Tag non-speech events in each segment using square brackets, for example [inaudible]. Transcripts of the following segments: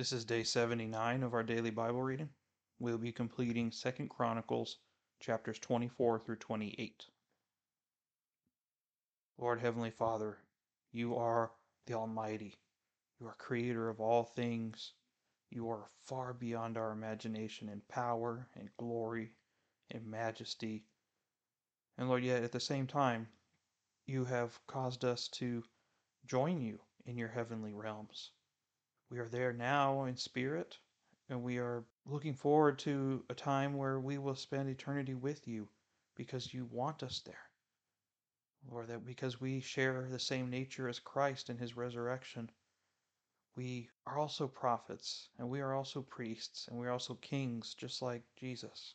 This is day 79 of our daily Bible reading. We'll be completing 2nd Chronicles chapters 24 through 28. Lord Heavenly Father, you are the Almighty. You are creator of all things. You are far beyond our imagination in power and glory and majesty. And Lord, yet at the same time, you have caused us to join you in your heavenly realms. We are there now in spirit, and we are looking forward to a time where we will spend eternity with you because you want us there. Lord, that because we share the same nature as Christ in his resurrection, we are also prophets, and we are also priests, and we are also kings, just like Jesus.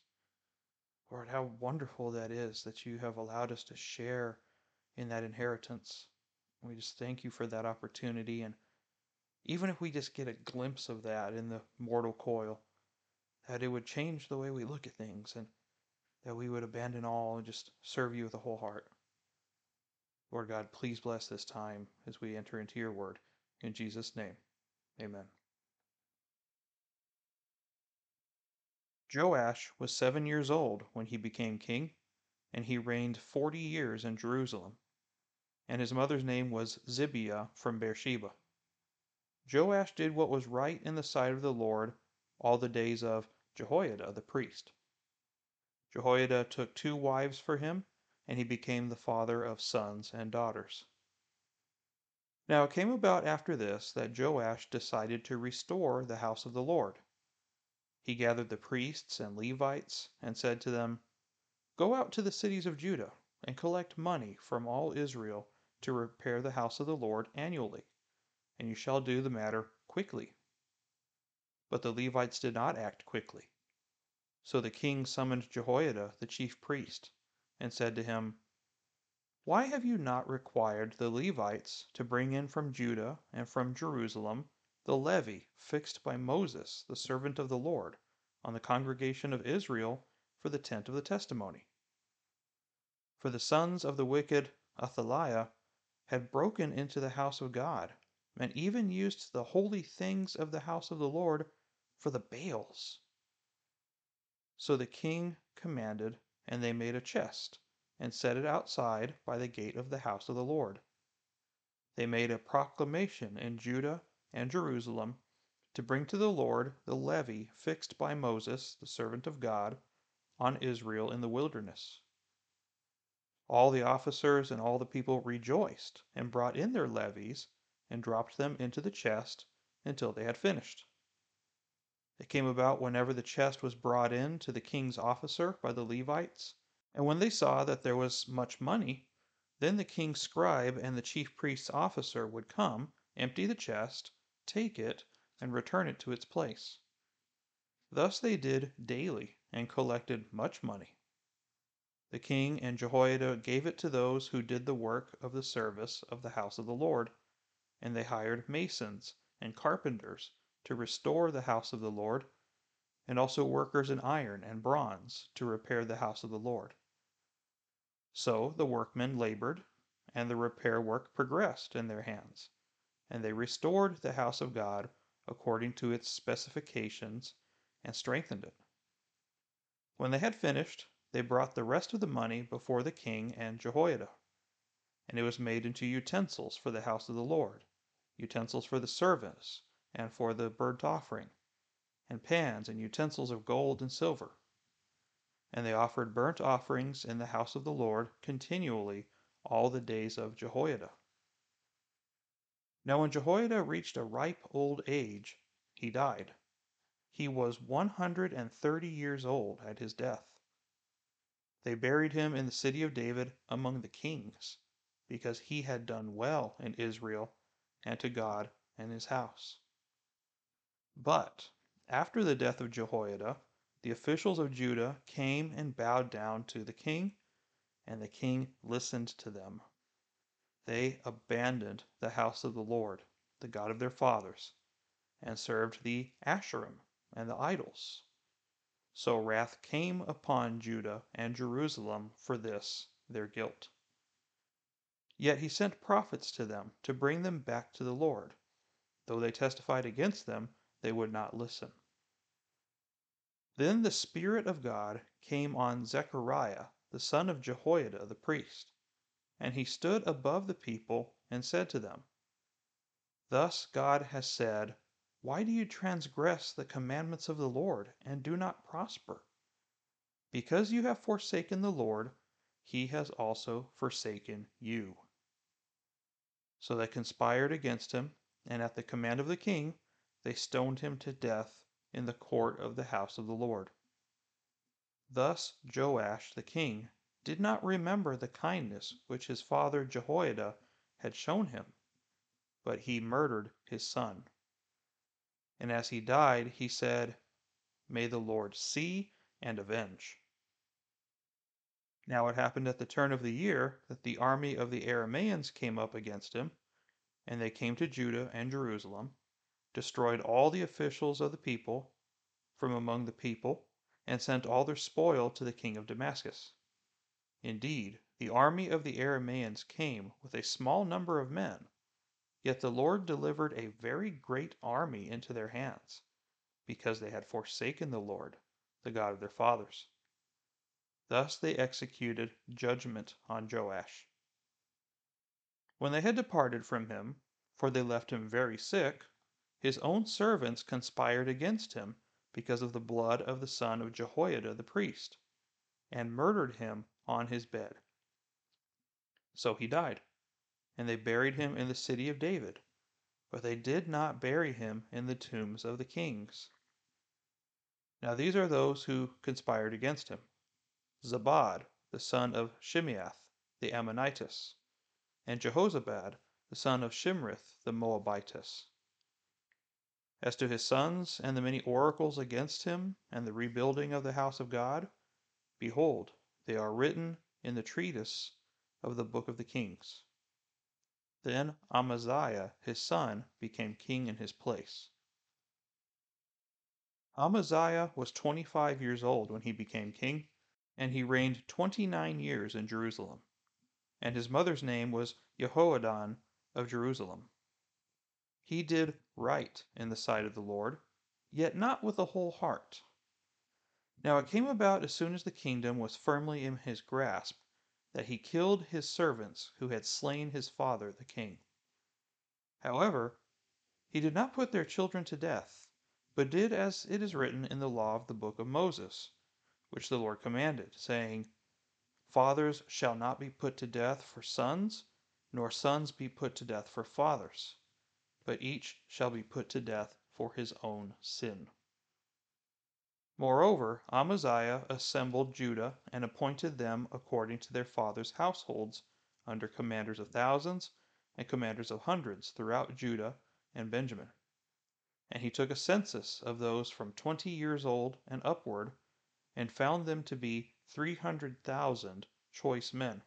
Lord, how wonderful that is that you have allowed us to share in that inheritance. We just thank you for that opportunity and even if we just get a glimpse of that in the mortal coil, that it would change the way we look at things and that we would abandon all and just serve you with a whole heart. Lord God, please bless this time as we enter into your word. In Jesus' name, amen. Joash was seven years old when he became king, and he reigned forty years in Jerusalem. And his mother's name was Zibiah from Beersheba. Joash did what was right in the sight of the Lord all the days of Jehoiada the priest. Jehoiada took two wives for him, and he became the father of sons and daughters. Now it came about after this that Joash decided to restore the house of the Lord. He gathered the priests and Levites and said to them, Go out to the cities of Judah and collect money from all Israel to repair the house of the Lord annually and you shall do the matter quickly. But the Levites did not act quickly. So the king summoned Jehoiada the chief priest, and said to him, Why have you not required the Levites to bring in from Judah and from Jerusalem the levy fixed by Moses, the servant of the Lord, on the congregation of Israel for the tent of the testimony? For the sons of the wicked Athaliah had broken into the house of God and even used the holy things of the house of the Lord for the Baals. So the king commanded, and they made a chest, and set it outside by the gate of the house of the Lord. They made a proclamation in Judah and Jerusalem to bring to the Lord the levy fixed by Moses, the servant of God, on Israel in the wilderness. All the officers and all the people rejoiced and brought in their levies and dropped them into the chest until they had finished. It came about whenever the chest was brought in to the king's officer by the Levites, and when they saw that there was much money, then the king's scribe and the chief priest's officer would come, empty the chest, take it, and return it to its place. Thus they did daily and collected much money. The king and Jehoiada gave it to those who did the work of the service of the house of the Lord and they hired masons and carpenters to restore the house of the Lord, and also workers in iron and bronze to repair the house of the Lord. So the workmen labored, and the repair work progressed in their hands, and they restored the house of God according to its specifications and strengthened it. When they had finished, they brought the rest of the money before the king and Jehoiada, and it was made into utensils for the house of the Lord utensils for the service and for the burnt offering, and pans and utensils of gold and silver. And they offered burnt offerings in the house of the Lord continually all the days of Jehoiada. Now when Jehoiada reached a ripe old age, he died. He was one hundred and thirty years old at his death. They buried him in the city of David among the kings, because he had done well in Israel and to God and his house. But after the death of Jehoiada, the officials of Judah came and bowed down to the king, and the king listened to them. They abandoned the house of the Lord, the God of their fathers, and served the Asherim and the idols. So wrath came upon Judah and Jerusalem for this their guilt. Yet he sent prophets to them to bring them back to the Lord. Though they testified against them, they would not listen. Then the Spirit of God came on Zechariah, the son of Jehoiada the priest, and he stood above the people and said to them, Thus God has said, Why do you transgress the commandments of the Lord and do not prosper? Because you have forsaken the Lord, he has also forsaken you. So they conspired against him, and at the command of the king, they stoned him to death in the court of the house of the Lord. Thus Joash the king did not remember the kindness which his father Jehoiada had shown him, but he murdered his son. And as he died, he said, May the Lord see and avenge. Now it happened at the turn of the year that the army of the Arameans came up against him, and they came to Judah and Jerusalem, destroyed all the officials of the people from among the people, and sent all their spoil to the king of Damascus. Indeed, the army of the Arameans came with a small number of men, yet the Lord delivered a very great army into their hands, because they had forsaken the Lord, the God of their fathers. Thus they executed judgment on Joash. When they had departed from him, for they left him very sick, his own servants conspired against him because of the blood of the son of Jehoiada the priest, and murdered him on his bed. So he died, and they buried him in the city of David, but they did not bury him in the tombs of the kings. Now these are those who conspired against him Zabad, the son of Shimeath, the Ammonitess, and Jehozabad, the son of Shimrith, the Moabitess. As to his sons and the many oracles against him and the rebuilding of the house of God, behold, they are written in the treatise of the book of the kings. Then Amaziah his son became king in his place. Amaziah was twenty five years old when he became king, and he reigned twenty nine years in Jerusalem. And his mother's name was Jehoaddan of Jerusalem. He did right in the sight of the Lord, yet not with a whole heart. Now it came about as soon as the kingdom was firmly in his grasp that he killed his servants who had slain his father the king. However, he did not put their children to death, but did as it is written in the law of the book of Moses, which the Lord commanded, saying, Fathers shall not be put to death for sons, nor sons be put to death for fathers but each shall be put to death for his own sin. Moreover, Amaziah assembled Judah and appointed them according to their fathers' households under commanders of thousands and commanders of hundreds throughout Judah and Benjamin. And he took a census of those from twenty years old and upward, and found them to be three hundred thousand choice men,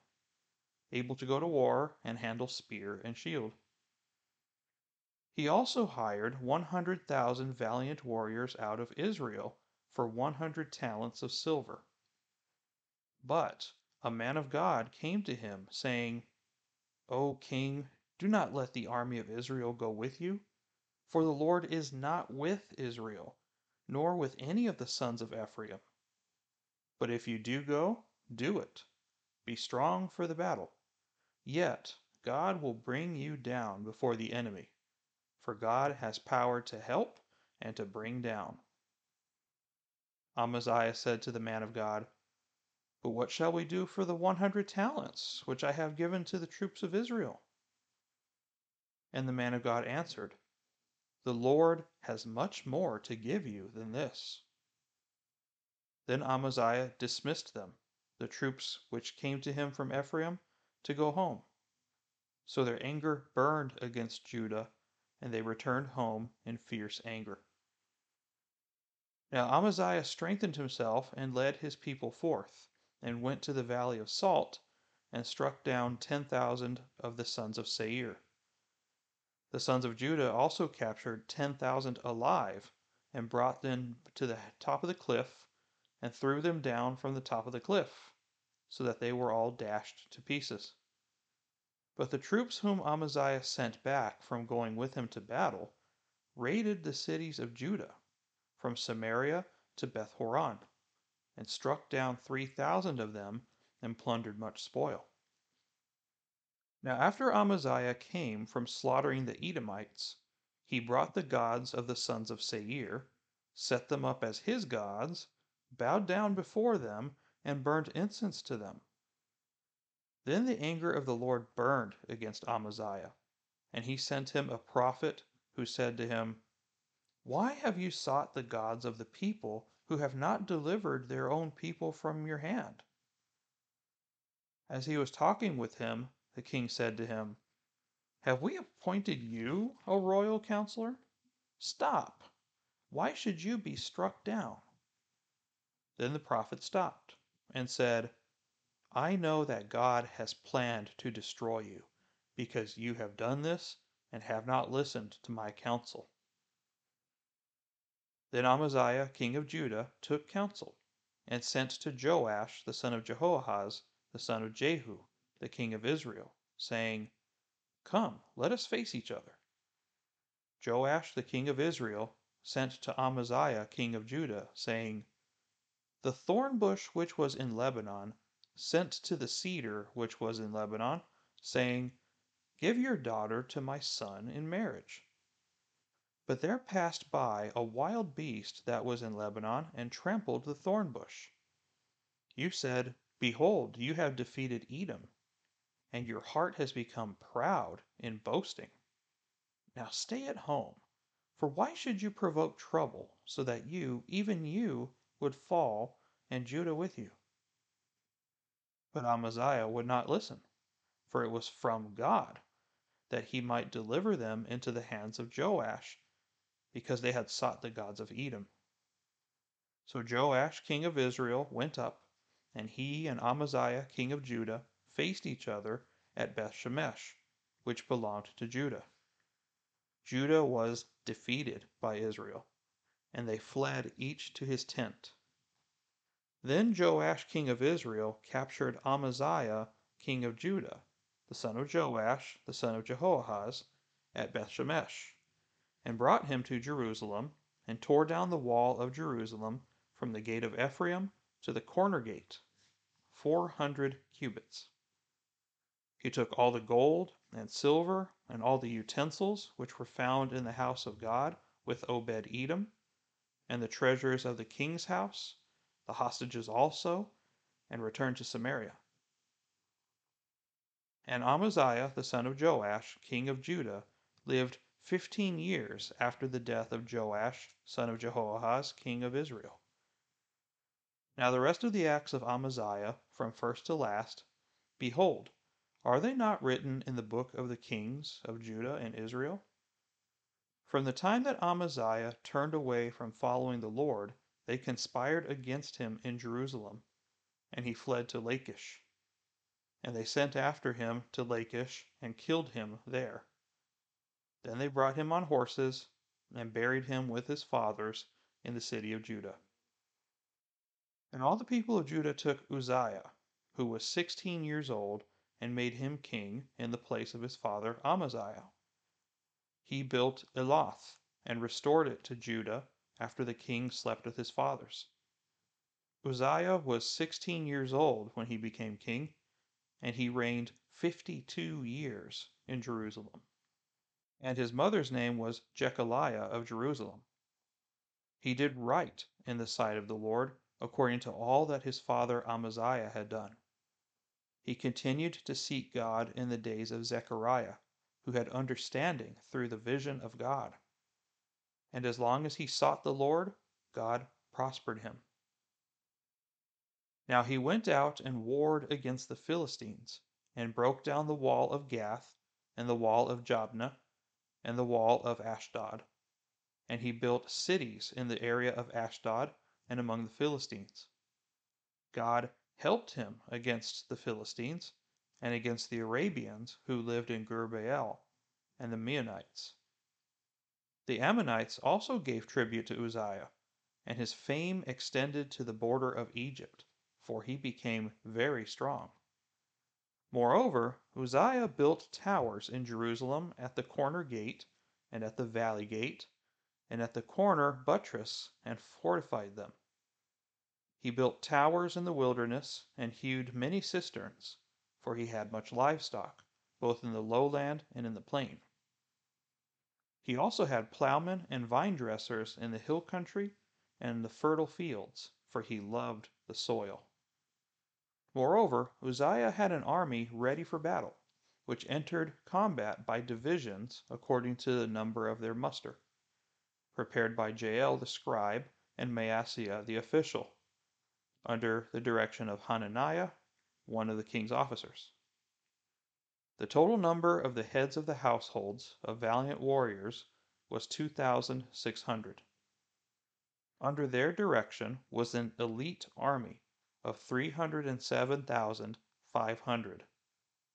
able to go to war and handle spear and shield. He also hired 100,000 valiant warriors out of Israel for 100 talents of silver. But a man of God came to him, saying, O king, do not let the army of Israel go with you, for the Lord is not with Israel, nor with any of the sons of Ephraim. But if you do go, do it. Be strong for the battle. Yet God will bring you down before the enemy for God has power to help and to bring down. Amaziah said to the man of God, But what shall we do for the one hundred talents which I have given to the troops of Israel? And the man of God answered, The Lord has much more to give you than this. Then Amaziah dismissed them, the troops which came to him from Ephraim, to go home. So their anger burned against Judah and they returned home in fierce anger. Now Amaziah strengthened himself and led his people forth, and went to the valley of Salt, and struck down ten thousand of the sons of Seir. The sons of Judah also captured ten thousand alive, and brought them to the top of the cliff, and threw them down from the top of the cliff, so that they were all dashed to pieces. But the troops whom Amaziah sent back from going with him to battle raided the cities of Judah, from Samaria to Beth Horon, and struck down 3,000 of them and plundered much spoil. Now, after Amaziah came from slaughtering the Edomites, he brought the gods of the sons of Seir, set them up as his gods, bowed down before them, and burnt incense to them. Then the anger of the Lord burned against Amaziah, and he sent him a prophet who said to him, Why have you sought the gods of the people who have not delivered their own people from your hand? As he was talking with him, the king said to him, Have we appointed you a royal counselor? Stop! Why should you be struck down? Then the prophet stopped and said, I know that God has planned to destroy you, because you have done this and have not listened to my counsel. Then Amaziah king of Judah took counsel, and sent to Joash the son of Jehoahaz, the son of Jehu, the king of Israel, saying, Come, let us face each other. Joash the king of Israel sent to Amaziah king of Judah, saying, The thorn bush which was in Lebanon sent to the cedar which was in Lebanon, saying, Give your daughter to my son in marriage. But there passed by a wild beast that was in Lebanon, and trampled the thorn bush. You said, Behold, you have defeated Edom, and your heart has become proud in boasting. Now stay at home, for why should you provoke trouble, so that you, even you, would fall, and Judah with you? But Amaziah would not listen, for it was from God, that he might deliver them into the hands of Joash, because they had sought the gods of Edom. So Joash, king of Israel, went up, and he and Amaziah, king of Judah, faced each other at Beth Shemesh, which belonged to Judah. Judah was defeated by Israel, and they fled each to his tent. Then Joash, king of Israel, captured Amaziah, king of Judah, the son of Joash, the son of Jehoahaz, at Beth Shemesh and brought him to Jerusalem, and tore down the wall of Jerusalem from the gate of Ephraim to the corner gate, four hundred cubits. He took all the gold and silver and all the utensils which were found in the house of God with Obed Edom, and the treasures of the king's house, the hostages also, and returned to Samaria. And Amaziah the son of Joash, king of Judah, lived fifteen years after the death of Joash, son of Jehoahaz, king of Israel. Now the rest of the acts of Amaziah, from first to last, behold, are they not written in the book of the kings of Judah and Israel? From the time that Amaziah turned away from following the Lord, they conspired against him in Jerusalem, and he fled to Lachish. And they sent after him to Lachish and killed him there. Then they brought him on horses and buried him with his fathers in the city of Judah. And all the people of Judah took Uzziah, who was sixteen years old, and made him king in the place of his father Amaziah. He built Elath and restored it to Judah after the king slept with his fathers. Uzziah was sixteen years old when he became king, and he reigned fifty two years in Jerusalem and his mother's name was Jechaliah of Jerusalem. He did right in the sight of the Lord, according to all that his father Amaziah had done. He continued to seek God in the days of Zechariah, who had understanding through the vision of God. And as long as he sought the Lord, God prospered him. Now he went out and warred against the Philistines, and broke down the wall of Gath, and the wall of Jabneh, and the wall of Ashdod. And he built cities in the area of Ashdod and among the Philistines. God helped him against the Philistines and against the Arabians who lived in Gurbaal and the Meunites. The Ammonites also gave tribute to Uzziah, and his fame extended to the border of Egypt, for he became very strong. Moreover, Uzziah built towers in Jerusalem at the corner gate, and at the valley gate, and at the corner buttress and fortified them. He built towers in the wilderness and hewed many cisterns, for he had much livestock, both in the lowland and in the plain. He also had plowmen and vine dressers in the hill country and the fertile fields, for he loved the soil. Moreover, Uzziah had an army ready for battle, which entered combat by divisions according to the number of their muster, prepared by Jael the scribe and Maaseiah the official, under the direction of Hananiah, one of the king's officers. The total number of the heads of the households of valiant warriors was 2,600. Under their direction was an elite army of 307,500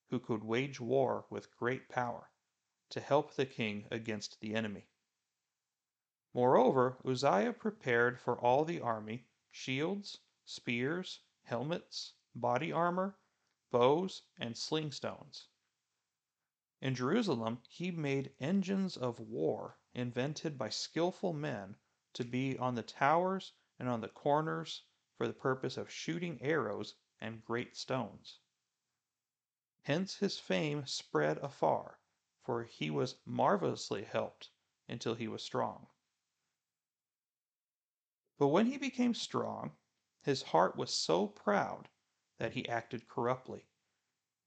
who could wage war with great power to help the king against the enemy. Moreover, Uzziah prepared for all the army shields, spears, helmets, body armor, bows, and sling stones. In Jerusalem, he made engines of war invented by skillful men to be on the towers and on the corners for the purpose of shooting arrows and great stones. Hence his fame spread afar, for he was marvelously helped until he was strong. But when he became strong, his heart was so proud that he acted corruptly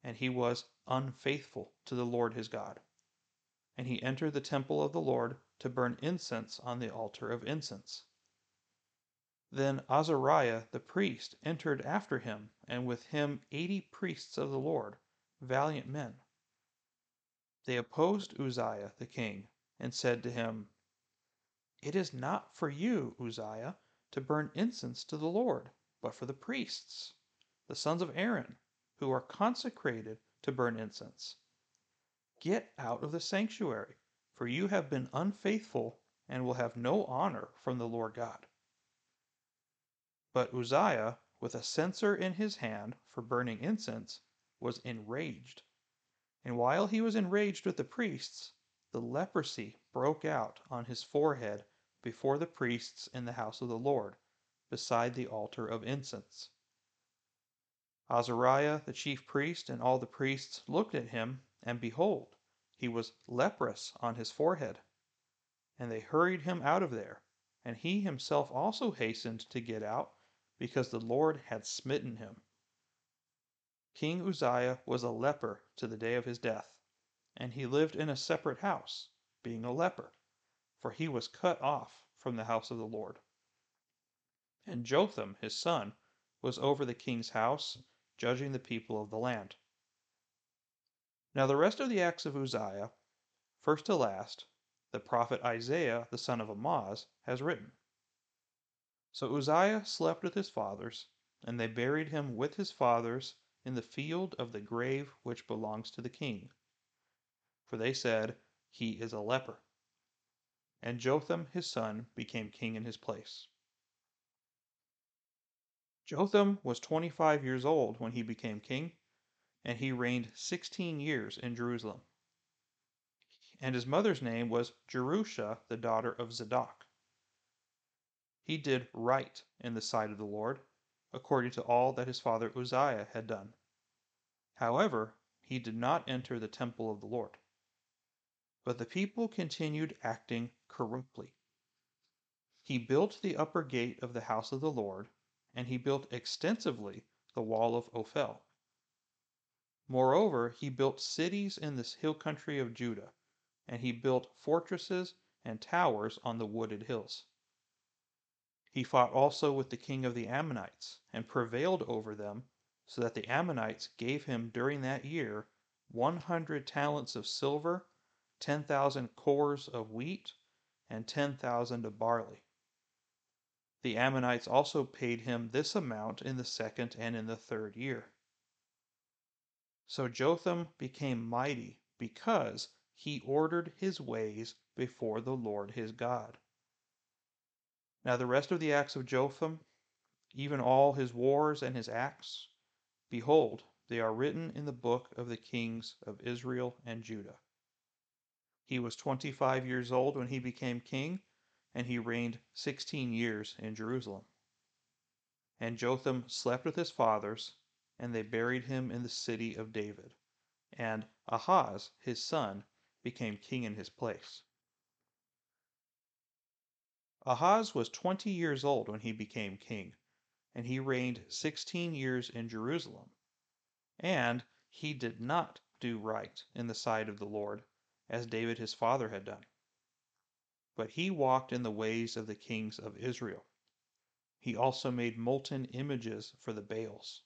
and he was unfaithful to the Lord his God. And he entered the temple of the Lord to burn incense on the altar of incense. Then Azariah the priest entered after him, and with him eighty priests of the Lord, valiant men. They opposed Uzziah the king, and said to him, It is not for you, Uzziah, to burn incense to the Lord, but for the priests, the sons of Aaron, who are consecrated to burn incense. Get out of the sanctuary, for you have been unfaithful and will have no honor from the Lord God. But Uzziah, with a censer in his hand for burning incense, was enraged. And while he was enraged with the priests, the leprosy broke out on his forehead before the priests in the house of the Lord, beside the altar of incense. Azariah the chief priest and all the priests looked at him, and behold, he was leprous on his forehead. And they hurried him out of there, and he himself also hastened to get out, because the Lord had smitten him. King Uzziah was a leper to the day of his death, and he lived in a separate house, being a leper, for he was cut off from the house of the Lord. And Jotham, his son, was over the king's house judging the people of the land. Now the rest of the acts of Uzziah, first to last, the prophet Isaiah the son of Amoz has written. So Uzziah slept with his fathers, and they buried him with his fathers in the field of the grave which belongs to the king. For they said, He is a leper. And Jotham his son became king in his place. Jotham was 25 years old when he became king, and he reigned 16 years in Jerusalem. And his mother's name was Jerusha, the daughter of Zadok. He did right in the sight of the Lord, according to all that his father Uzziah had done. However, he did not enter the temple of the Lord. But the people continued acting corruptly. He built the upper gate of the house of the Lord and he built extensively the wall of Ophel. Moreover, he built cities in this hill country of Judah, and he built fortresses and towers on the wooded hills. He fought also with the king of the Ammonites, and prevailed over them, so that the Ammonites gave him during that year 100 talents of silver, 10,000 kors of wheat, and 10,000 of barley. The Ammonites also paid him this amount in the second and in the third year. So Jotham became mighty because he ordered his ways before the Lord his God. Now the rest of the acts of Jotham, even all his wars and his acts, behold, they are written in the book of the kings of Israel and Judah. He was twenty five years old when he became king, and he reigned sixteen years in Jerusalem. And Jotham slept with his fathers, and they buried him in the city of David. And Ahaz, his son, became king in his place. Ahaz was twenty years old when he became king, and he reigned sixteen years in Jerusalem. And he did not do right in the sight of the Lord, as David his father had done. But he walked in the ways of the kings of Israel. He also made molten images for the Baals.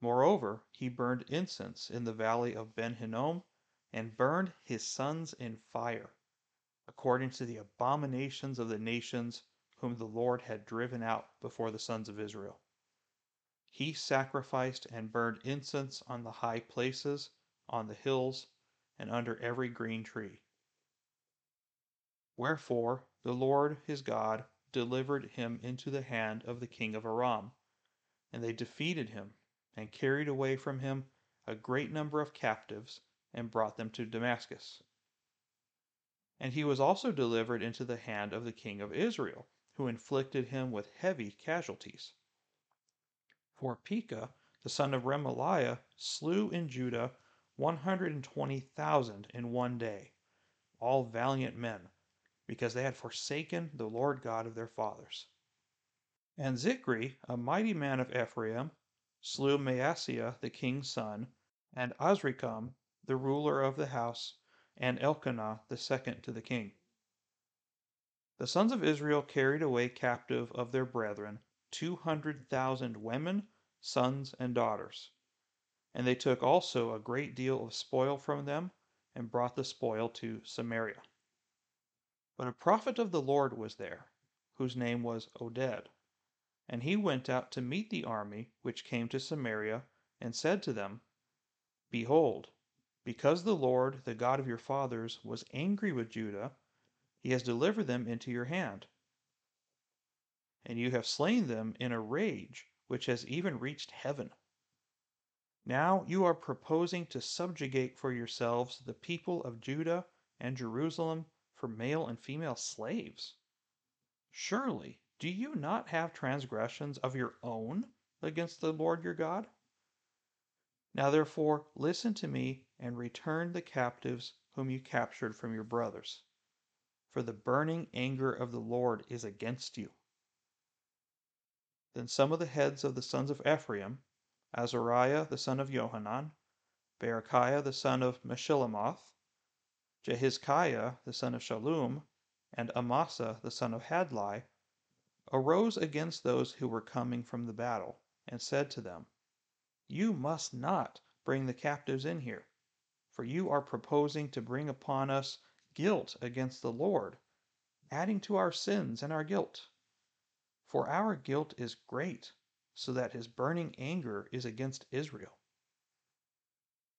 Moreover, he burned incense in the valley of Ben Hinnom, and burned his sons in fire, according to the abominations of the nations whom the Lord had driven out before the sons of Israel. He sacrificed and burned incense on the high places, on the hills, and under every green tree. Wherefore the Lord his God delivered him into the hand of the king of Aram, and they defeated him, and carried away from him a great number of captives, and brought them to Damascus. And he was also delivered into the hand of the king of Israel, who inflicted him with heavy casualties. For Pekah, the son of Remaliah, slew in Judah 120,000 in one day, all valiant men, because they had forsaken the Lord God of their fathers. And Zichri, a mighty man of Ephraim, slew Maaseiah the king's son, and Azrikam, the ruler of the house, and Elkanah the second to the king. The sons of Israel carried away captive of their brethren two hundred thousand women, sons, and daughters. And they took also a great deal of spoil from them, and brought the spoil to Samaria. But a prophet of the Lord was there, whose name was Oded. And he went out to meet the army which came to Samaria, and said to them, Behold, because the Lord, the God of your fathers, was angry with Judah, he has delivered them into your hand. And you have slain them in a rage which has even reached heaven. Now you are proposing to subjugate for yourselves the people of Judah and Jerusalem for male and female slaves. Surely, do you not have transgressions of your own against the Lord your God? Now therefore, listen to me and return the captives whom you captured from your brothers for the burning anger of the Lord is against you. Then some of the heads of the sons of Ephraim, Azariah the son of Johanan, Berechiah the son of Meshillemoth, Jehizkiah the son of Shallum, and Amasa the son of Hadlai, arose against those who were coming from the battle, and said to them, You must not bring the captives in here, for you are proposing to bring upon us guilt against the Lord, adding to our sins and our guilt. For our guilt is great, so that his burning anger is against Israel.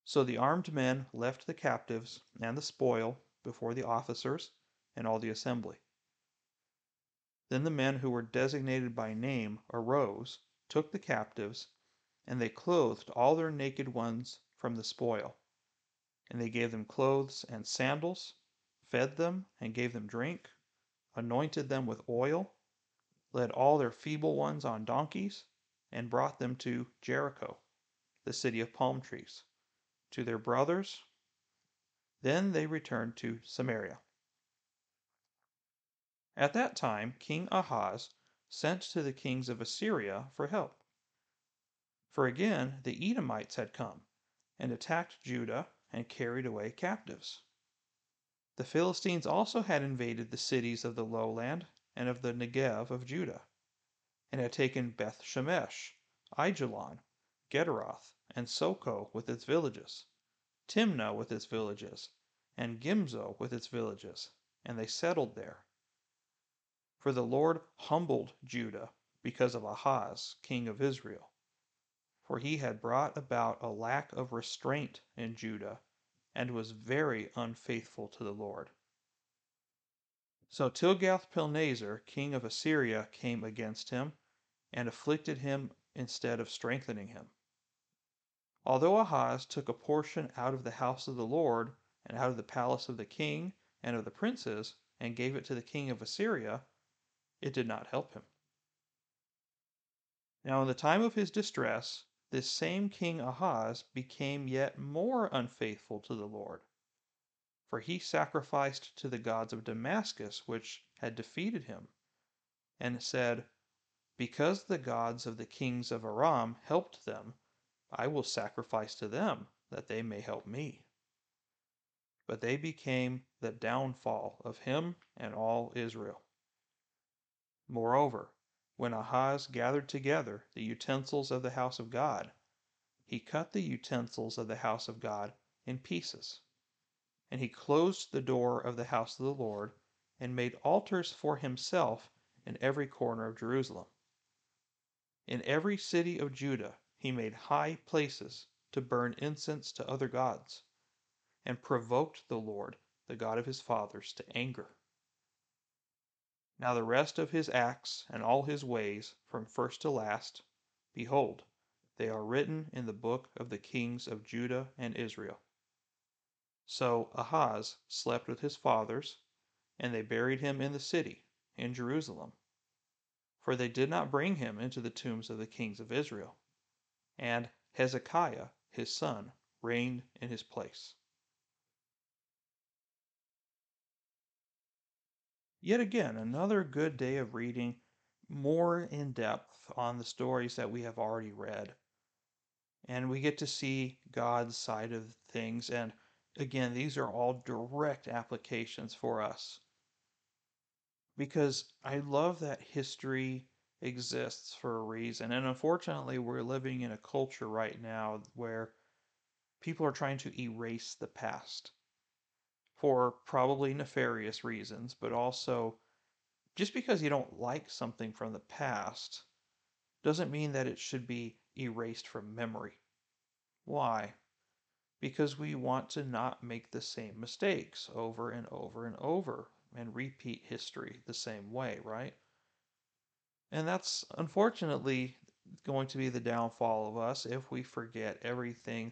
So the armed men left the captives and the spoil before the officers and all the assembly. Then the men who were designated by name arose, took the captives, and they clothed all their naked ones from the spoil. And they gave them clothes and sandals, fed them and gave them drink, anointed them with oil, led all their feeble ones on donkeys, and brought them to Jericho, the city of palm trees, to their brothers. Then they returned to Samaria. At that time, King Ahaz sent to the kings of Assyria for help. For again the Edomites had come and attacked Judah and carried away captives. The Philistines also had invaded the cities of the lowland and of the Negev of Judah, and had taken Beth Shemesh, Aijalon, Gederoth, and Soko with its villages, Timnah with its villages, and Gimzo with its villages, and they settled there. For the Lord humbled Judah because of Ahaz, king of Israel, for he had brought about a lack of restraint in Judah and was very unfaithful to the Lord. So Tilgath-Pilneser, king of Assyria, came against him and afflicted him instead of strengthening him. Although Ahaz took a portion out of the house of the Lord and out of the palace of the king and of the princes, and gave it to the king of Assyria, it did not help him. Now, in the time of his distress, this same king Ahaz became yet more unfaithful to the Lord. For he sacrificed to the gods of Damascus, which had defeated him, and said, Because the gods of the kings of Aram helped them, I will sacrifice to them, that they may help me. But they became the downfall of him and all Israel. Moreover, when Ahaz gathered together the utensils of the house of God, he cut the utensils of the house of God in pieces. And he closed the door of the house of the Lord, and made altars for himself in every corner of Jerusalem. In every city of Judah he made high places to burn incense to other gods, and provoked the Lord, the God of his fathers, to anger. Now the rest of his acts and all his ways, from first to last, behold, they are written in the book of the kings of Judah and Israel. So Ahaz slept with his fathers, and they buried him in the city, in Jerusalem. For they did not bring him into the tombs of the kings of Israel. And Hezekiah, his son, reigned in his place. Yet again, another good day of reading more in depth on the stories that we have already read. And we get to see God's side of things. And again, these are all direct applications for us. Because I love that history exists for a reason. And unfortunately, we're living in a culture right now where people are trying to erase the past for probably nefarious reasons, but also just because you don't like something from the past doesn't mean that it should be erased from memory. Why? Because we want to not make the same mistakes over and over and over and repeat history the same way, right? And that's unfortunately going to be the downfall of us if we forget everything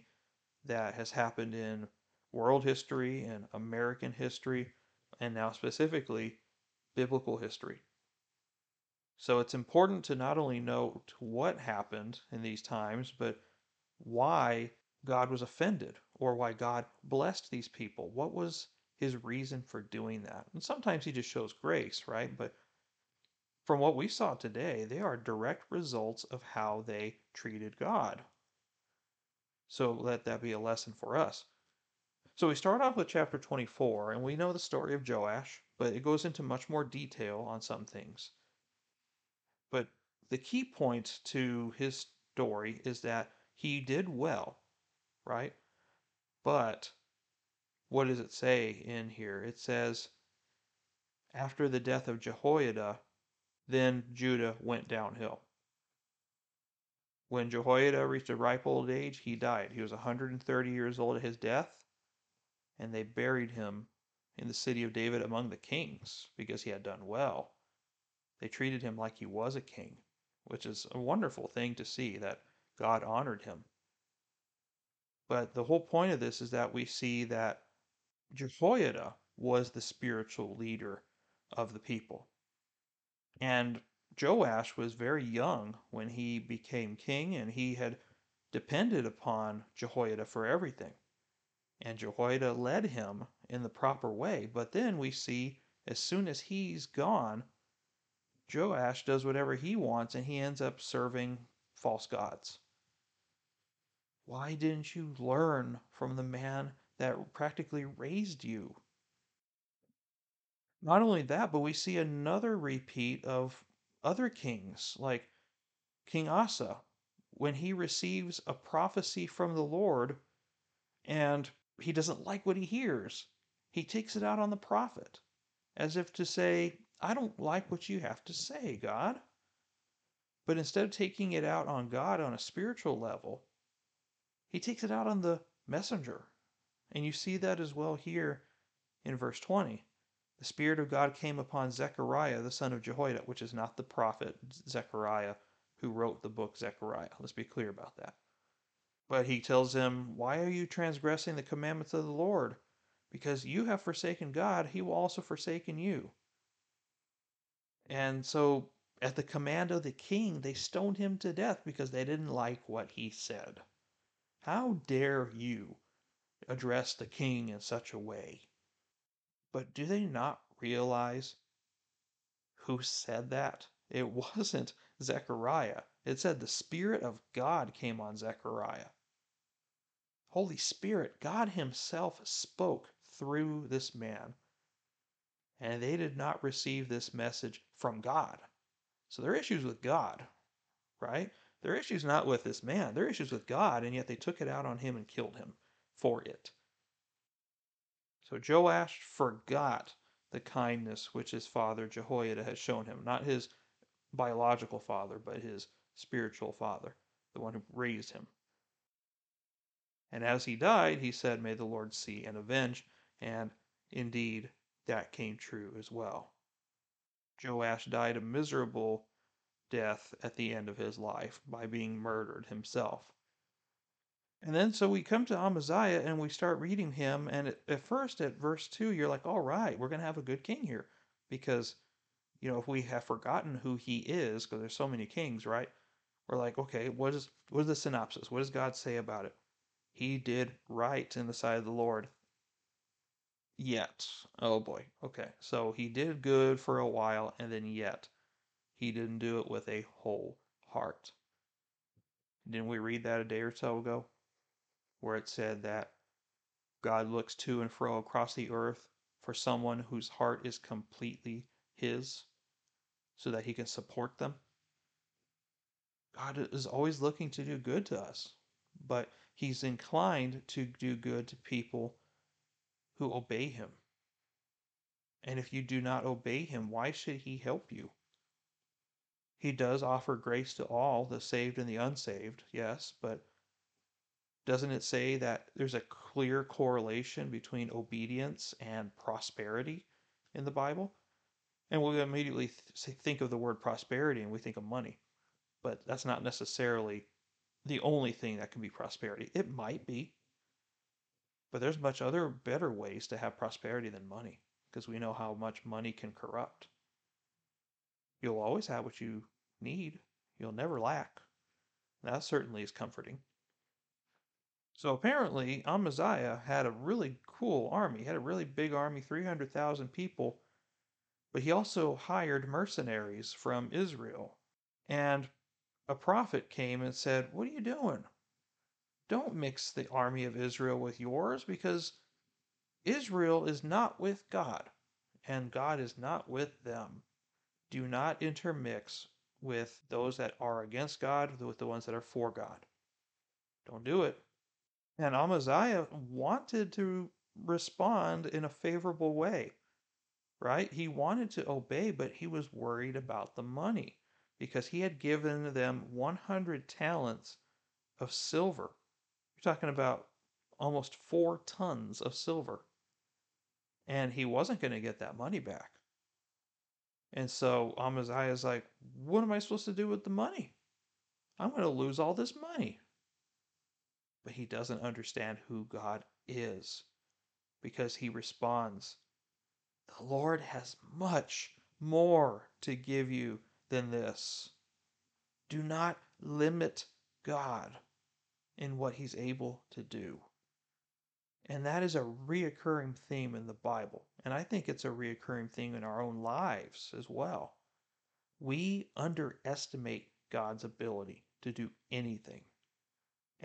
that has happened in world history and American history, and now specifically biblical history. So it's important to not only note what happened in these times, but why God was offended or why God blessed these people. What was his reason for doing that? And sometimes he just shows grace, right? But from what we saw today, they are direct results of how they treated God. So let that be a lesson for us. So we start off with chapter 24, and we know the story of Joash, but it goes into much more detail on some things. But the key point to his story is that he did well, right? But what does it say in here? It says, after the death of Jehoiada, then Judah went downhill. When Jehoiada reached a ripe old age, he died. He was 130 years old at his death and they buried him in the city of David among the kings because he had done well. They treated him like he was a king, which is a wonderful thing to see that God honored him. But the whole point of this is that we see that Jehoiada was the spiritual leader of the people. And Joash was very young when he became king, and he had depended upon Jehoiada for everything and Jehoiada led him in the proper way. But then we see as soon as he's gone, Joash does whatever he wants and he ends up serving false gods. Why didn't you learn from the man that practically raised you? Not only that, but we see another repeat of other kings, like King Asa, when he receives a prophecy from the Lord and he doesn't like what he hears. He takes it out on the prophet, as if to say, I don't like what you have to say, God. But instead of taking it out on God on a spiritual level, he takes it out on the messenger. And you see that as well here in verse 20. The Spirit of God came upon Zechariah, the son of Jehoiada, which is not the prophet Zechariah who wrote the book Zechariah. Let's be clear about that. But he tells him, Why are you transgressing the commandments of the Lord? because you have forsaken God, he will also forsaken you. And so, at the command of the king, they stoned him to death because they didn't like what he said. How dare you address the king in such a way? But do they not realize who said that? It wasn't Zechariah. It said the Spirit of God came on Zechariah. Holy Spirit, God Himself spoke through this man. And they did not receive this message from God. So their issues with God, right? Their issues not with this man. their issues with God, and yet they took it out on him and killed him for it. So Joash forgot the kindness which his father Jehoiada had shown him, not his biological father, but his spiritual father, the one who raised him. And as he died, he said, May the Lord see and avenge. And indeed, that came true as well. Joash died a miserable death at the end of his life by being murdered himself. And then so we come to Amaziah and we start reading him. And at, at first, at verse 2, you're like, all right, we're going to have a good king here. Because, you know, if we have forgotten who he is, because there's so many kings, right? We're like, okay, what is what is the synopsis? What does God say about it? He did right in the sight of the Lord. Yet. Oh boy. Okay. So he did good for a while, and then yet he didn't do it with a whole heart. Didn't we read that a day or so ago? Where it said that God looks to and fro across the earth for someone whose heart is completely His so that He can support them. God is always looking to do good to us, but He's inclined to do good to people who obey Him. And if you do not obey Him, why should He help you? He does offer grace to all, the saved and the unsaved, yes, but doesn't it say that there's a clear correlation between obedience and prosperity in the Bible? And we immediately th- think of the word prosperity and we think of money, but that's not necessarily the only thing that can be prosperity. It might be, but there's much other better ways to have prosperity than money because we know how much money can corrupt. You'll always have what you need. You'll never lack. That certainly is comforting. So apparently, Amaziah had a really cool army. He had a really big army, 300,000 people, but he also hired mercenaries from Israel. And a prophet came and said, What are you doing? Don't mix the army of Israel with yours because Israel is not with God and God is not with them. Do not intermix with those that are against God with the ones that are for God. Don't do it. And Amaziah wanted to respond in a favorable way, right? He wanted to obey, but he was worried about the money because he had given them 100 talents of silver. You're talking about almost four tons of silver. And he wasn't going to get that money back. And so Amaziah is like, What am I supposed to do with the money? I'm going to lose all this money but he doesn't understand who God is because he responds, The Lord has much more to give you than this. Do not limit God in what he's able to do. And that is a reoccurring theme in the Bible. And I think it's a reoccurring theme in our own lives as well. We underestimate God's ability to do anything.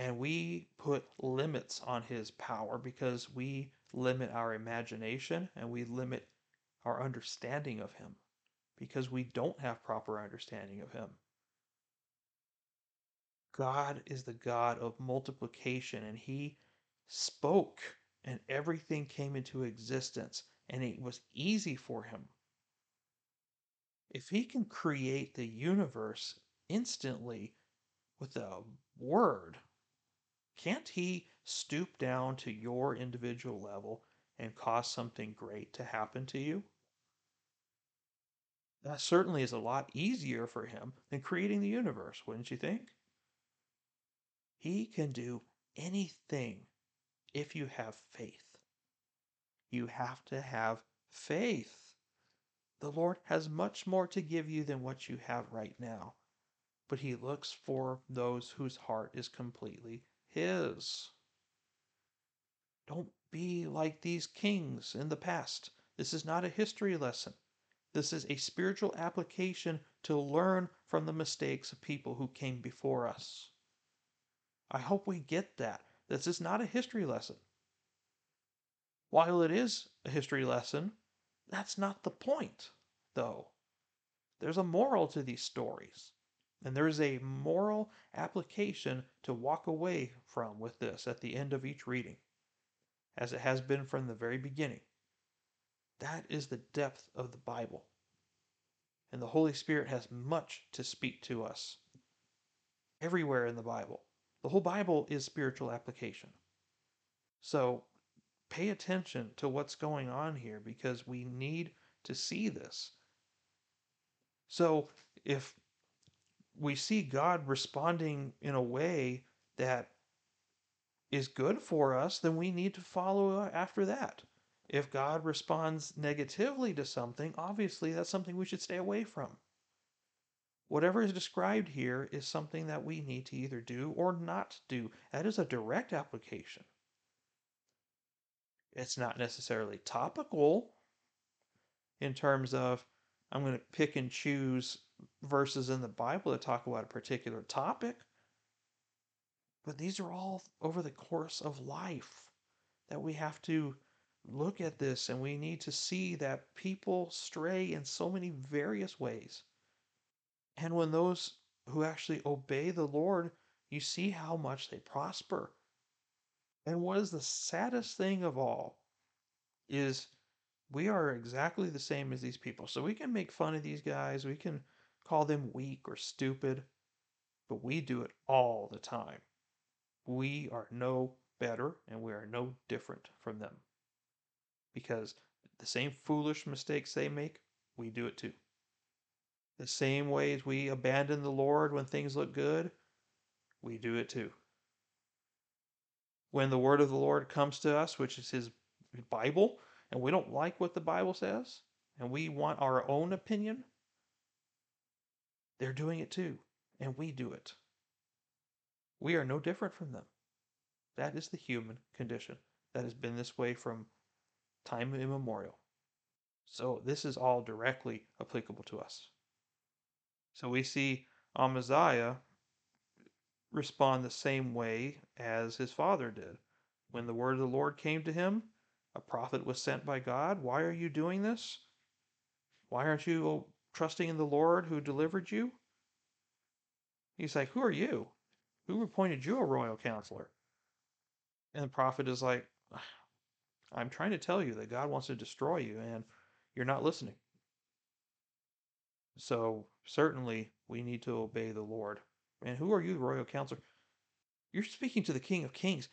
And we put limits on his power because we limit our imagination and we limit our understanding of him because we don't have proper understanding of him. God is the God of multiplication and he spoke and everything came into existence and it was easy for him. If he can create the universe instantly with a word, can't he stoop down to your individual level and cause something great to happen to you? That certainly is a lot easier for him than creating the universe, wouldn't you think? He can do anything if you have faith. You have to have faith. The Lord has much more to give you than what you have right now, but He looks for those whose heart is completely His. Don't be like these kings in the past. This is not a history lesson. This is a spiritual application to learn from the mistakes of people who came before us. I hope we get that. This is not a history lesson. While it is a history lesson, that's not the point, though. There's a moral to these stories, and there is a moral application to walk away from with this at the end of each reading, as it has been from the very beginning. That is the depth of the Bible. And the Holy Spirit has much to speak to us everywhere in the Bible. The whole Bible is spiritual application. So pay attention to what's going on here because we need to see this. So if we see God responding in a way that is good for us, then we need to follow uh, after that. If God responds negatively to something, obviously that's something we should stay away from. Whatever is described here is something that we need to either do or not do. That is a direct application. It's not necessarily topical in terms of I'm going to pick and choose verses in the Bible that talk about a particular topic. But these are all over the course of life that we have to look at this and we need to see that people stray in so many various ways. And when those who actually obey the Lord, you see how much they prosper. And what is the saddest thing of all is we are exactly the same as these people. So we can make fun of these guys, we can call them weak or stupid, but we do it all the time. We are no better and we are no different from them because the same foolish mistakes they make, we do it too. The same ways we abandon the Lord when things look good, we do it too. When the word of the Lord comes to us, which is his Bible, and we don't like what the Bible says, and we want our own opinion, they're doing it too, and we do it. We are no different from them. That is the human condition that has been this way from time immemorial. So this is all directly applicable to us. So we see Amaziah respond the same way as his father did. When the word of the Lord came to him, a prophet was sent by God. Why are you doing this? Why aren't you trusting in the Lord who delivered you? He's like, Who are you? Who appointed you a royal counselor? And the prophet is like, ah, I'm trying to tell you that God wants to destroy you and you're not listening. So, certainly, we need to obey the Lord. And who are you, royal counselor? You're speaking to the King of Kings.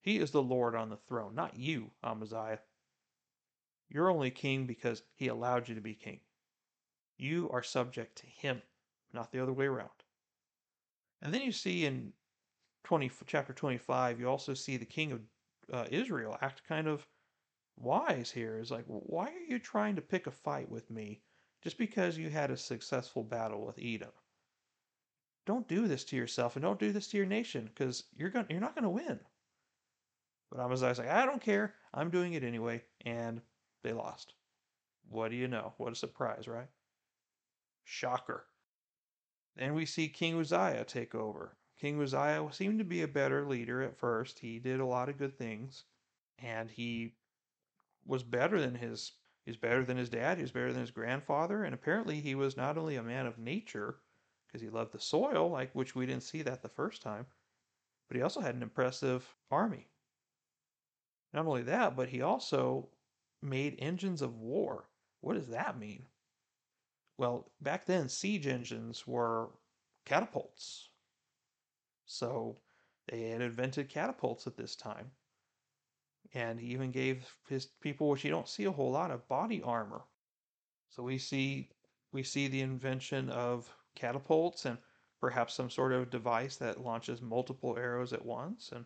He is the Lord on the throne, not you, Amaziah. You're only king because he allowed you to be king. You are subject to him, not the other way around. And then you see in 20, chapter 25, you also see the king of uh, Israel act kind of wise here. Is like, why are you trying to pick a fight with me just because you had a successful battle with Edom? Don't do this to yourself and don't do this to your nation because you're going you're not going to win. But Amaziah's like, I don't care. I'm doing it anyway, and they lost. What do you know? What a surprise, right? Shocker. Then we see King Uzziah take over. King Uzziah seemed to be a better leader at first. He did a lot of good things, and he was better than his he's better than his dad, he was better than his grandfather, and apparently he was not only a man of nature because he loved the soil, like which we didn't see that the first time, but he also had an impressive army. Not only that, but he also made engines of war. What does that mean? Well, back then siege engines were catapults. So they had invented catapults at this time. And he even gave his people, which you don't see a whole lot of, body armor. So we see we see the invention of catapults and perhaps some sort of device that launches multiple arrows at once. And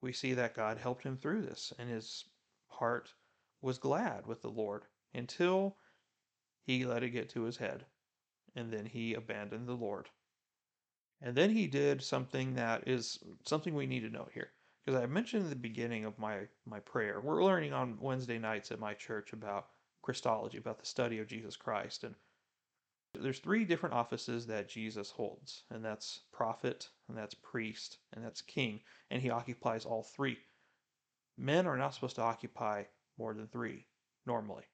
we see that God helped him through this. And his heart was glad with the Lord until he let it get to his head. And then he abandoned the Lord. And then he did something that is something we need to note here. Because I mentioned in the beginning of my, my prayer, we're learning on Wednesday nights at my church about Christology, about the study of Jesus Christ. And there's three different offices that Jesus holds, and that's prophet, and that's priest, and that's king, and he occupies all three. Men are not supposed to occupy more than three normally.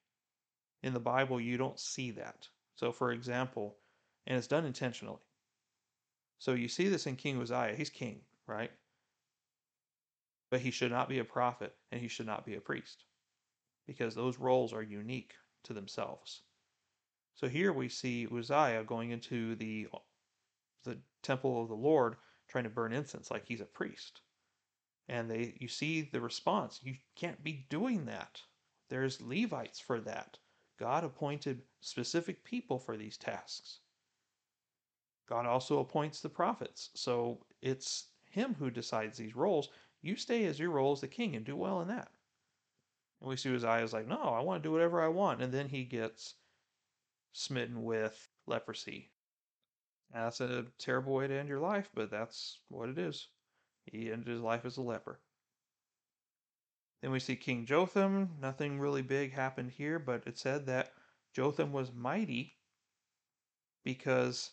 In the Bible, you don't see that. So, for example, and it's done intentionally. So you see this in King Uzziah. He's king, right? But he should not be a prophet and he should not be a priest because those roles are unique to themselves. So here we see Uzziah going into the the temple of the Lord trying to burn incense like he's a priest. And they you see the response, you can't be doing that. There's Levites for that. God appointed specific people for these tasks. God also appoints the prophets. So it's him who decides these roles. You stay as your role as the king and do well in that. And we see his Uzziah's like, no, I want to do whatever I want. And then he gets smitten with leprosy. That's a terrible way to end your life, but that's what it is. He ended his life as a leper. Then we see King Jotham. Nothing really big happened here, but it said that Jotham was mighty because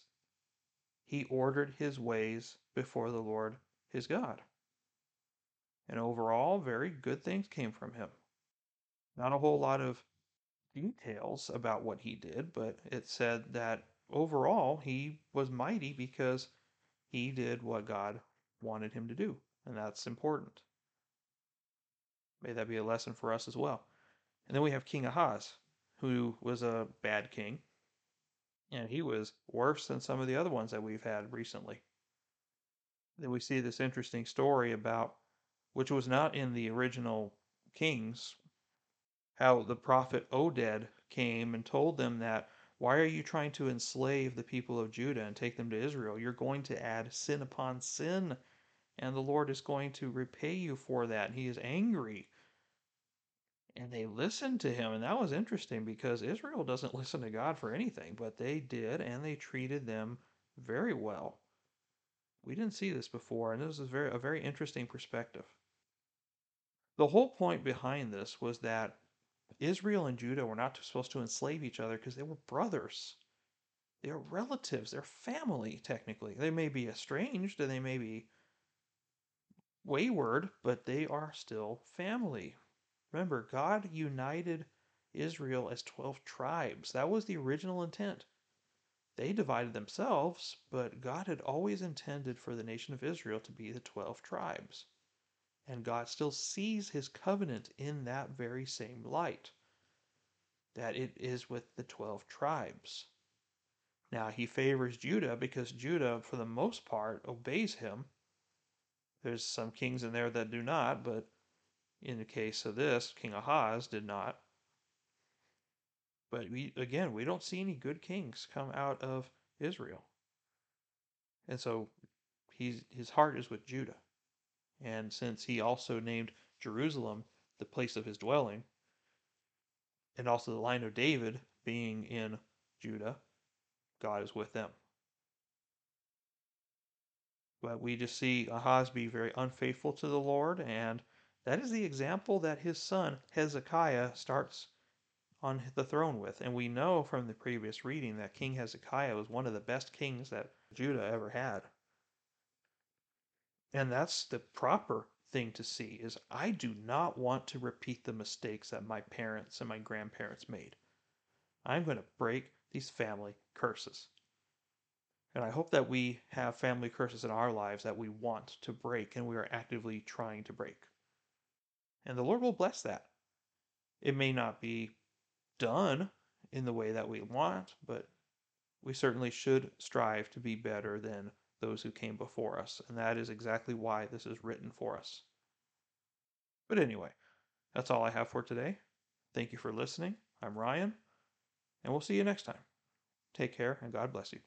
he ordered his ways before the Lord his God. And overall, very good things came from him. Not a whole lot of details about what he did, but it said that overall he was mighty because he did what God wanted him to do, and that's important. May that be a lesson for us as well. And then we have King Ahaz, who was a bad king, and he was worse than some of the other ones that we've had recently. Then we see this interesting story about, which was not in the original Kings, how the prophet Oded came and told them that, Why are you trying to enslave the people of Judah and take them to Israel? You're going to add sin upon sin, and the Lord is going to repay you for that. And he is angry. And they listened to him, and that was interesting because Israel doesn't [laughs] listen to God for anything, but they did, and they treated them very well. We didn't see this before, and this is very a very interesting perspective. The whole point behind this was that Israel and Judah were not supposed to enslave each other because they were brothers. They're relatives, they're family, technically. They may be estranged and they may be wayward, but they are still family. Remember, God united Israel as 12 tribes. That was the original intent. They divided themselves, but God had always intended for the nation of Israel to be the 12 tribes. And God still sees his covenant in that very same light that it is with the 12 tribes. Now, he favors Judah because Judah, for the most part, obeys him. There's some kings in there that do not, but in the case of this, King Ahaz did not. But we again, we don't see any good kings come out of Israel. And so he's, his heart is with Judah. And since he also named Jerusalem the place of his dwelling, and also the line of David being in Judah, God is with them. But we just see Ahaz be very unfaithful to the Lord, and that is the example that his son Hezekiah starts on the throne with. And we know from the previous reading that King Hezekiah was one of the best kings that Judah ever had. And that's the proper thing to see is I do not want to repeat the mistakes that my parents and my grandparents made. I'm going to break these family curses. And I hope that we have family curses in our lives that we want to break and we are actively trying to break. And the Lord will bless that. It may not be done in the way that we want, but we certainly should strive to be better than those who came before us, and that is exactly why this is written for us. But anyway, that's all I have for today. Thank you for listening. I'm Ryan, and we'll see you next time. Take care, and God bless you.